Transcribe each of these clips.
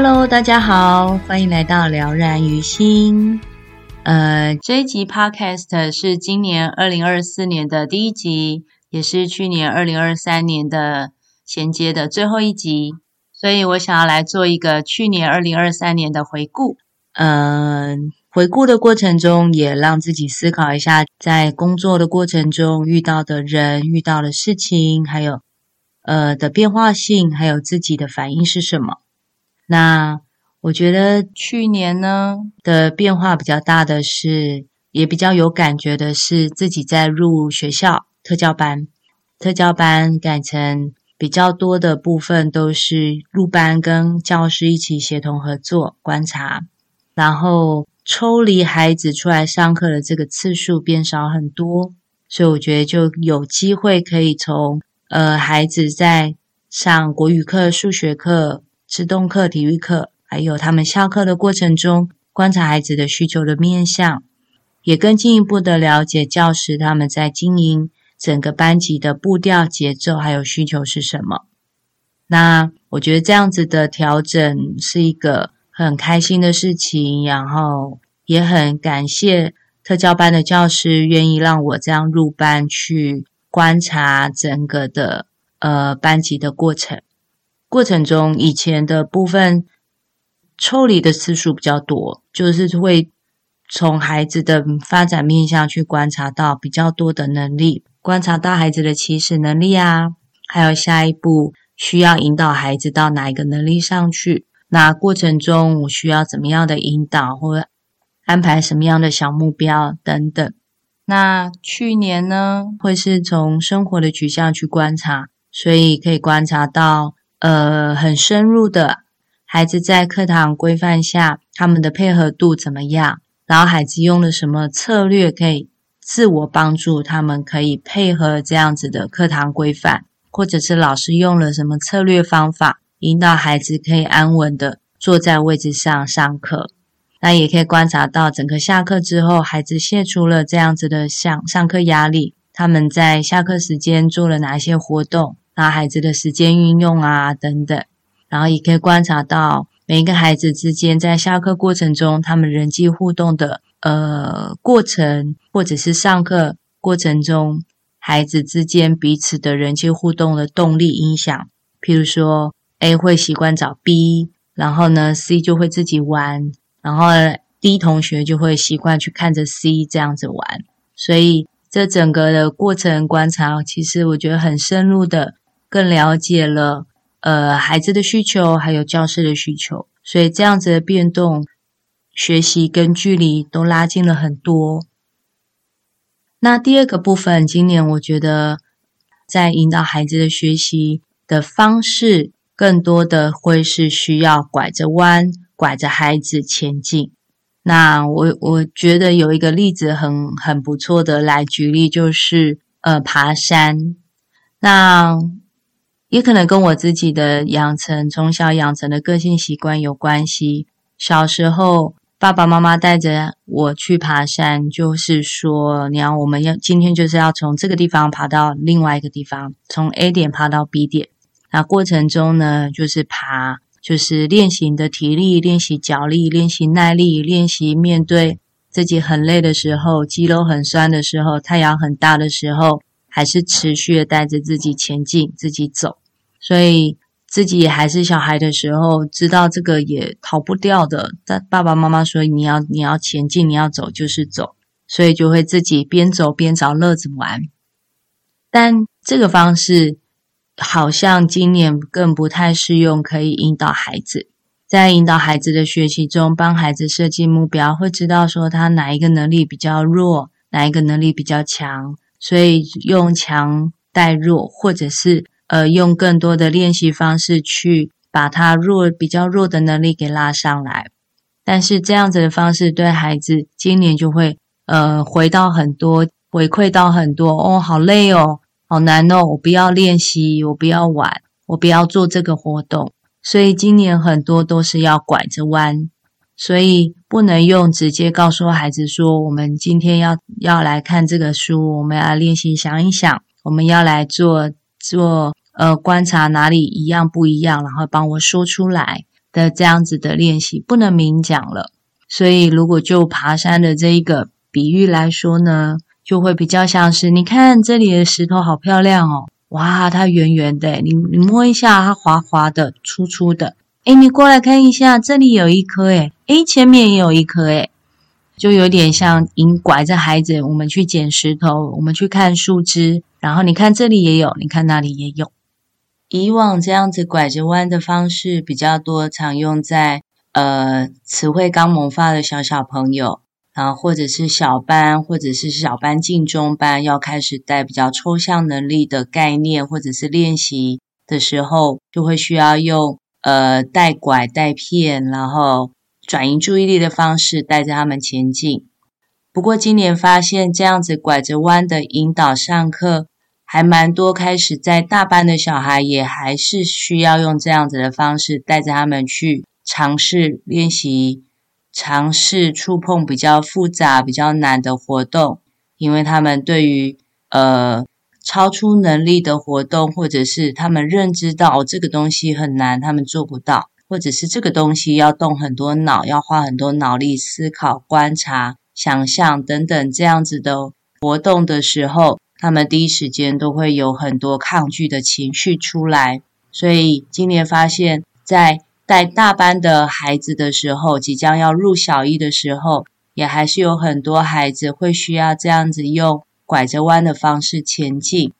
Hello，大家好，欢迎来到了然于心。呃，这一集 Podcast 是今年二零二四年的第一集，也是去年二零二三年的衔接的最后一集，所以我想要来做一个去年二零二三年的回顾。嗯、回顾的过程中，也让自己思考一下，在工作的过程中遇到的人、遇到的事情，还有呃的变化性，还有自己的反应是什么。那我觉得去年呢的变化比较大的是，也比较有感觉的是自己在入学校特教班，特教班改成比较多的部分都是入班跟教师一起协同合作观察，然后抽离孩子出来上课的这个次数变少很多，所以我觉得就有机会可以从呃孩子在上国语课、数学课。自动课、体育课，还有他们下课的过程中，观察孩子的需求的面向，也更进一步的了解教师他们在经营整个班级的步调、节奏还有需求是什么。那我觉得这样子的调整是一个很开心的事情，然后也很感谢特教班的教师愿意让我这样入班去观察整个的呃班级的过程。过程中，以前的部分抽离的次数比较多，就是会从孩子的发展面向去观察到比较多的能力，观察到孩子的起始能力啊，还有下一步需要引导孩子到哪一个能力上去。那过程中，我需要怎么样的引导，或安排什么样的小目标等等。那去年呢，会是从生活的取向去观察，所以可以观察到。呃，很深入的孩子在课堂规范下，他们的配合度怎么样？然后孩子用了什么策略可以自我帮助他们，可以配合这样子的课堂规范，或者是老师用了什么策略方法，引导孩子可以安稳的坐在位置上上课。那也可以观察到，整个下课之后，孩子卸除了这样子的上上课压力，他们在下课时间做了哪些活动？那孩子的时间运用啊，等等，然后也可以观察到每一个孩子之间在下课过程中，他们人际互动的呃过程，或者是上课过程中孩子之间彼此的人际互动的动力影响。譬如说，A 会习惯找 B，然后呢，C 就会自己玩，然后 D 同学就会习惯去看着 C 这样子玩。所以这整个的过程观察，其实我觉得很深入的。更了解了，呃，孩子的需求，还有教师的需求，所以这样子的变动，学习跟距离都拉近了很多。那第二个部分，今年我觉得在引导孩子的学习的方式，更多的会是需要拐着弯，拐着孩子前进。那我我觉得有一个例子很很不错的来举例，就是呃，爬山。那也可能跟我自己的养成，从小养成的个性习惯有关系。小时候，爸爸妈妈带着我去爬山，就是说，你要我们要今天就是要从这个地方爬到另外一个地方，从 A 点爬到 B 点。那过程中呢，就是爬，就是练习你的体力，练习脚力，练习耐力，练习面对自己很累的时候，肌肉很酸的时候，太阳很大的时候。还是持续的带着自己前进，自己走，所以自己还是小孩的时候，知道这个也逃不掉的。但爸爸妈妈说你要你要前进，你要走就是走，所以就会自己边走边找乐子玩。但这个方式好像今年更不太适用，可以引导孩子，在引导孩子的学习中，帮孩子设计目标，会知道说他哪一个能力比较弱，哪一个能力比较强。所以用强带弱，或者是呃用更多的练习方式去把他弱比较弱的能力给拉上来。但是这样子的方式对孩子今年就会呃回到很多回馈到很多哦，好累哦，好难哦，我不要练习，我不要玩，我不要做这个活动。所以今年很多都是要拐着弯，所以不能用直接告诉孩子说，我们今天要要来看这个书，我们要练习想一想，我们要来做做呃观察哪里一样不一样，然后帮我说出来。的这样子的练习不能明讲了，所以如果就爬山的这一个比喻来说呢，就会比较像是你看这里的石头好漂亮哦，哇，它圆圆的，你你摸一下它滑滑的、粗粗的，诶，你过来看一下，这里有一颗诶，诶，前面也有一颗诶，就有点像引拐着孩子，我们去捡石头，我们去看树枝，然后你看这里也有，你看那里也有。以往这样子拐着弯的方式比较多，常用在呃词汇刚萌发的小小朋友，然后或者是小班，或者是小班进中班，要开始带比较抽象能力的概念或者是练习的时候，就会需要用呃带拐带骗，然后转移注意力的方式带着他们前进。不过今年发现这样子拐着弯的引导上课。还蛮多，开始在大班的小孩也还是需要用这样子的方式带着他们去尝试练习，尝试触碰比较复杂、比较难的活动，因为他们对于呃超出能力的活动，或者是他们认知到这个东西很难，他们做不到，或者是这个东西要动很多脑，要花很多脑力思考、观察、想象等等这样子的活动的时候。他们第一时间都会有很多抗拒的情绪出来，所以今年发现，在带大班的孩子的时候，即将要入小一的时候，也还是有很多孩子会需要这样子用拐着弯的方式前进。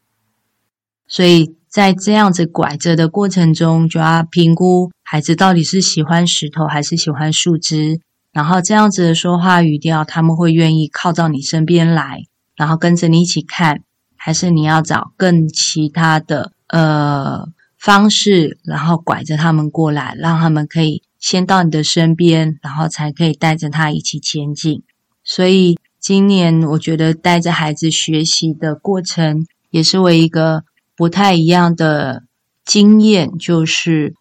所以在这样子拐着的过程中，就要评估孩子到底是喜欢石头还是喜欢树枝，然后这样子的说话语调，他们会愿意靠到你身边来，然后跟着你一起看。还是你要找更其他的呃方式，然后拐着他们过来，让他们可以先到你的身边，然后才可以带着他一起前进。所以今年我觉得带着孩子学习的过程，也是我一个不太一样的经验，就是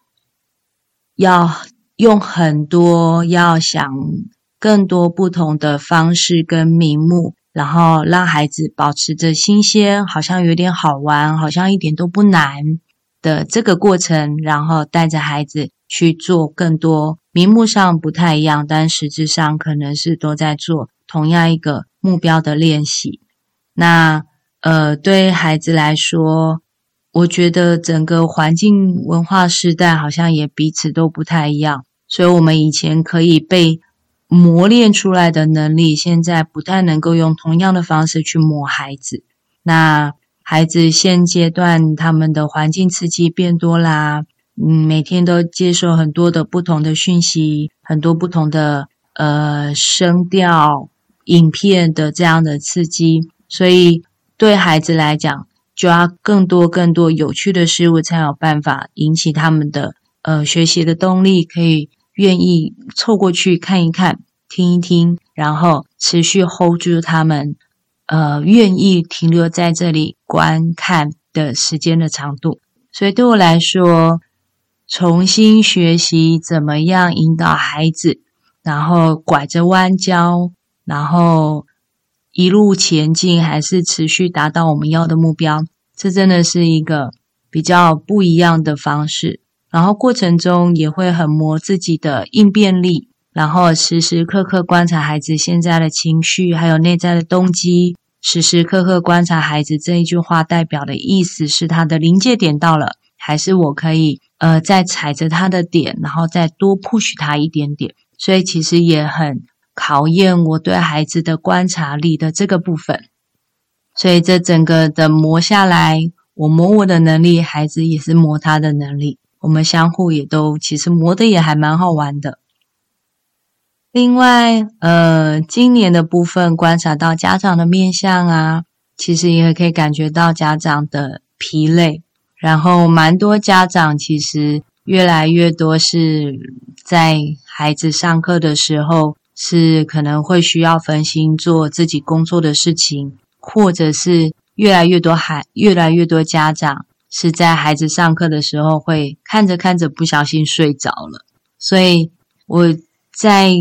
要用很多，要想更多不同的方式跟名目。然后让孩子保持着新鲜，好像有点好玩，好像一点都不难的这个过程，然后带着孩子去做更多名目上不太一样，但实质上可能是都在做同样一个目标的练习。那呃，对孩子来说，我觉得整个环境文化时代好像也彼此都不太一样，所以我们以前可以被。磨练出来的能力，现在不太能够用同样的方式去磨孩子。那孩子现阶段他们的环境刺激变多啦，嗯，每天都接受很多的不同的讯息，很多不同的呃声调、影片的这样的刺激，所以对孩子来讲，就要更多更多有趣的事物，才有办法引起他们的呃学习的动力，可以。愿意凑过去看一看、听一听，然后持续 hold 住他们，呃，愿意停留在这里观看的时间的长度。所以对我来说，重新学习怎么样引导孩子，然后拐着弯教，然后一路前进，还是持续达到我们要的目标，这真的是一个比较不一样的方式。然后过程中也会很磨自己的应变力，然后时时刻刻观察孩子现在的情绪，还有内在的动机，时时刻刻观察孩子这一句话代表的意思是他的临界点到了，还是我可以呃再踩着他的点，然后再多 push 他一点点。所以其实也很考验我对孩子的观察力的这个部分。所以这整个的磨下来，我磨我的能力，孩子也是磨他的能力。我们相互也都其实磨得也还蛮好玩的。另外，呃，今年的部分观察到家长的面相啊，其实也可以感觉到家长的疲累。然后，蛮多家长其实越来越多是在孩子上课的时候，是可能会需要分心做自己工作的事情，或者是越来越多孩，越来越多家长是在孩子上课的时候会看着看着不小心睡着了。所以我在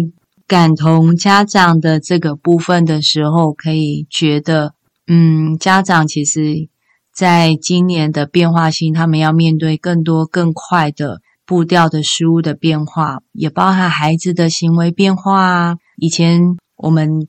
感同家长的这个部分的时候，可以觉得，嗯，家长其实在今年的变化性，他们要面对更多更快的。步调的事物的变化，也包含孩子的行为变化啊。以前我们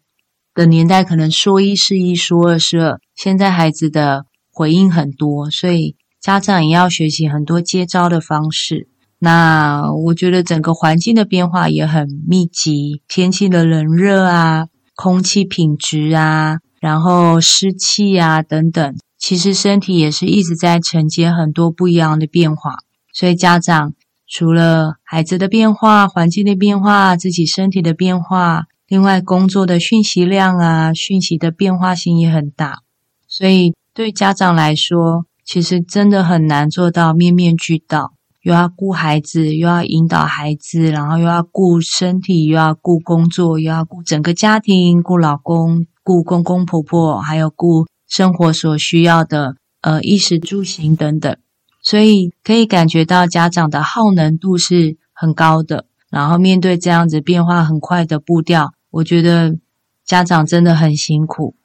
的年代可能说一是一，说二是二，现在孩子的回应很多，所以家长也要学习很多接招的方式。那我觉得整个环境的变化也很密集，天气的冷热啊，空气品质啊，然后湿气啊等等，其实身体也是一直在承接很多不一样的变化，所以家长。除了孩子的变化、环境的变化、自己身体的变化，另外工作的讯息量啊，讯息的变化性也很大，所以对家长来说，其实真的很难做到面面俱到，又要顾孩子，又要引导孩子，然后又要顾身体，又要顾工作，又要顾整个家庭，顾老公，顾公公婆婆，还有顾生活所需要的呃衣食住行等等。所以可以感觉到家长的耗能度是很高的，然后面对这样子变化很快的步调，我觉得家长真的很辛苦。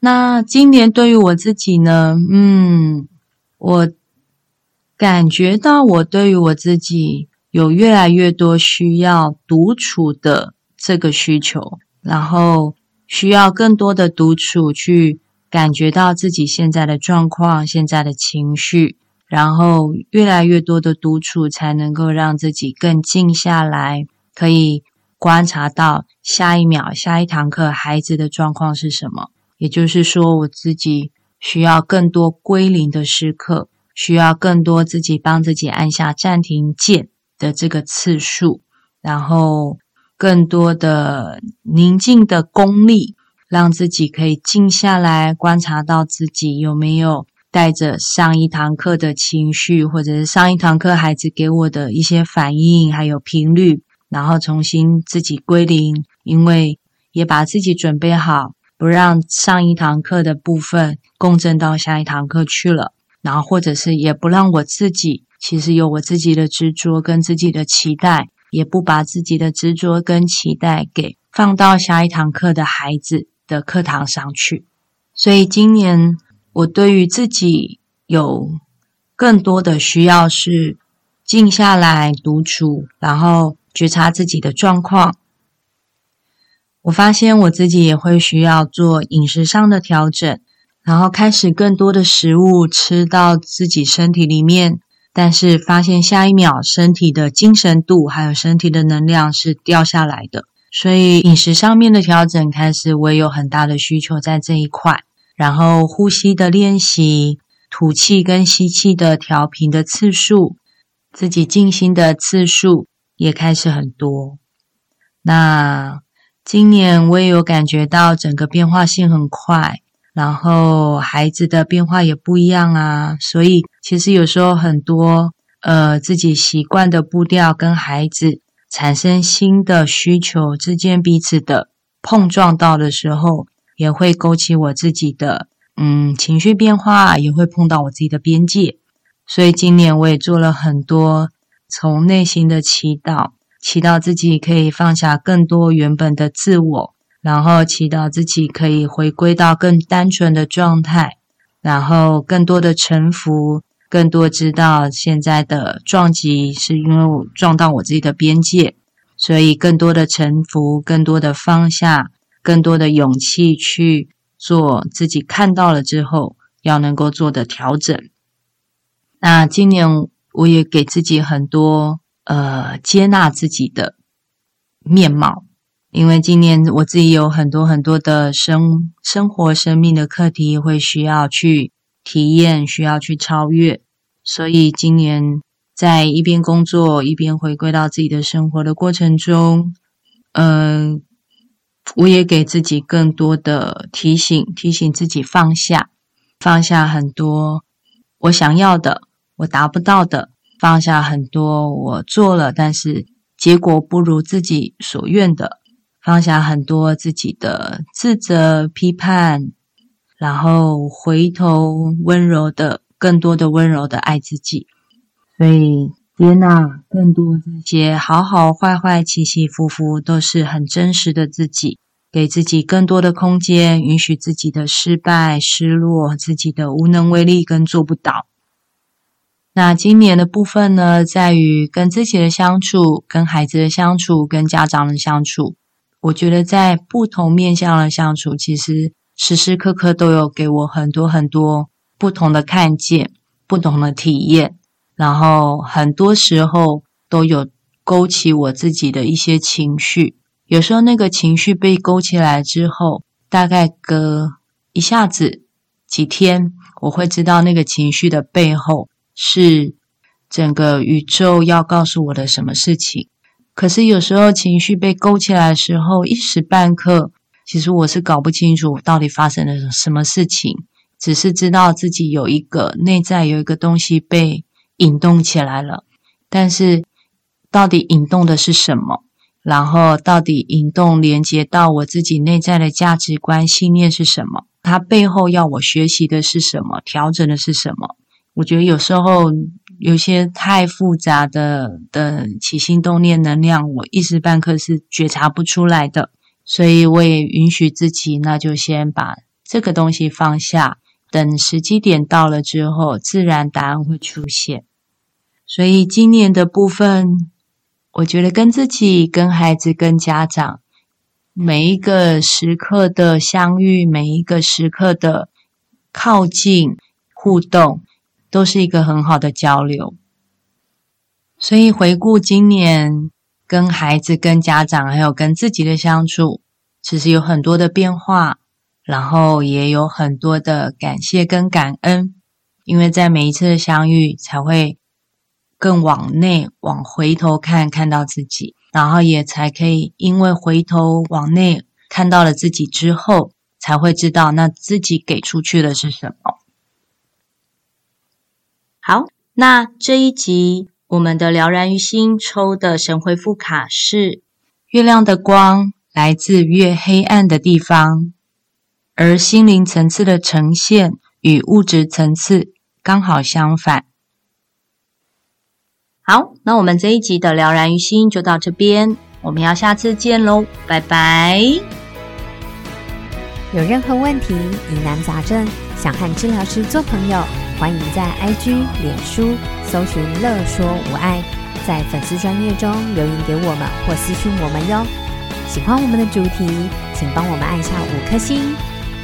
那今年对于我自己呢，嗯，我感觉到我对于我自己有越来越多需要独处的这个需求，然后需要更多的独处去。感觉到自己现在的状况、现在的情绪，然后越来越多的独处，才能够让自己更静下来，可以观察到下一秒、下一堂课孩子的状况是什么。也就是说，我自己需要更多归零的时刻，需要更多自己帮自己按下暂停键的这个次数，然后更多的宁静的功力。让自己可以静下来，观察到自己有没有带着上一堂课的情绪，或者是上一堂课孩子给我的一些反应，还有频率，然后重新自己归零，因为也把自己准备好，不让上一堂课的部分共振到下一堂课去了，然后或者是也不让我自己其实有我自己的执着跟自己的期待，也不把自己的执着跟期待给放到下一堂课的孩子。的课堂上去，所以今年我对于自己有更多的需要是静下来独处，然后觉察自己的状况。我发现我自己也会需要做饮食上的调整，然后开始更多的食物吃到自己身体里面，但是发现下一秒身体的精神度还有身体的能量是掉下来的。所以饮食上面的调整开始，我也有很大的需求在这一块。然后呼吸的练习，吐气跟吸气的调频的次数，自己静心的次数也开始很多。那今年我也有感觉到整个变化性很快，然后孩子的变化也不一样啊。所以其实有时候很多呃自己习惯的步调跟孩子。产生新的需求之间彼此的碰撞到的时候，也会勾起我自己的嗯情绪变化，也会碰到我自己的边界。所以今年我也做了很多从内心的祈祷，祈祷自己可以放下更多原本的自我，然后祈祷自己可以回归到更单纯的状态，然后更多的臣服。更多知道现在的撞击是因为我撞到我自己的边界，所以更多的臣服，更多的放下，更多的勇气去做自己看到了之后要能够做的调整。那今年我也给自己很多呃接纳自己的面貌，因为今年我自己有很多很多的生生活生命的课题会需要去。体验需要去超越，所以今年在一边工作一边回归到自己的生活的过程中，嗯、我也给自己更多的提醒，提醒自己放下，放下很多我想要的、我达不到的，放下很多我做了，但是结果不如自己所愿的，放下很多自己的自责、批判，然后回头温柔的、更多的温柔的爱自己。所以接纳更多这些好好坏坏、起起伏伏，都是很真实的自己，给自己更多的空间，允许自己的失败、失落，自己的无能为力跟做不到。那今年的部分呢，在于跟自己的相处、跟孩子的相处、跟家长的相处。我觉得在不同面向的相处，其实时时刻刻都有给我很多很多不同的看见、不同的体验，然后很多时候都有勾起我自己的一些情绪。有时候那个情绪被勾起来之后，大概隔一下子几天，我会知道那个情绪的背后。是整个宇宙要告诉我的什么事情？可是有时候情绪被勾起来的时候，一时半刻，其实我是搞不清楚到底发生了什么事情，只是知道自己有一个内在有一个东西被引动起来了，但是到底引动的是什么？然后到底引动连接到我自己内在的价值观信念是什么？它背后要我学习的是什么？调整的是什么？我觉得有时候有些太复杂的的起心动念能量，我一时半刻是觉察不出来的，所以我也允许自己，那就先把这个东西放下，等时机点到了之后，自然答案会出现。所以今年的部分，我觉得跟自己、跟孩子、跟家长，每一个时刻的相遇，每一个时刻的靠近、互动。都是一个很好的交流，所以回顾今年跟孩子、跟家长还有跟自己的相处，其实有很多的变化，然后也有很多的感谢跟感恩，因为在每一次的相遇，才会更往内往回头看，看到自己，然后也才可以因为回头往内看到了自己之后，才会知道那自己给出去的是什么。好，那这一集我们的疗燃于心抽的神回复卡是月亮的光来自越黑暗的地方，而心灵层次的呈现与物质层次刚好相反。好，那我们这一集的疗燃于心就到这边，我们要下次见喽，拜拜。有任何问题、疑难杂症，想和治疗师做朋友？欢迎在 IG、脸书搜寻“乐说无爱”，在粉丝专页中留言给我们或私讯我们哟。喜欢我们的主题，请帮我们按下五颗星，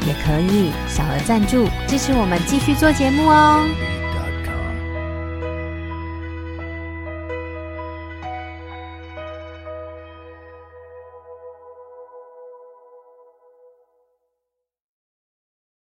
也可以小额赞助支持我们继续做节目哦。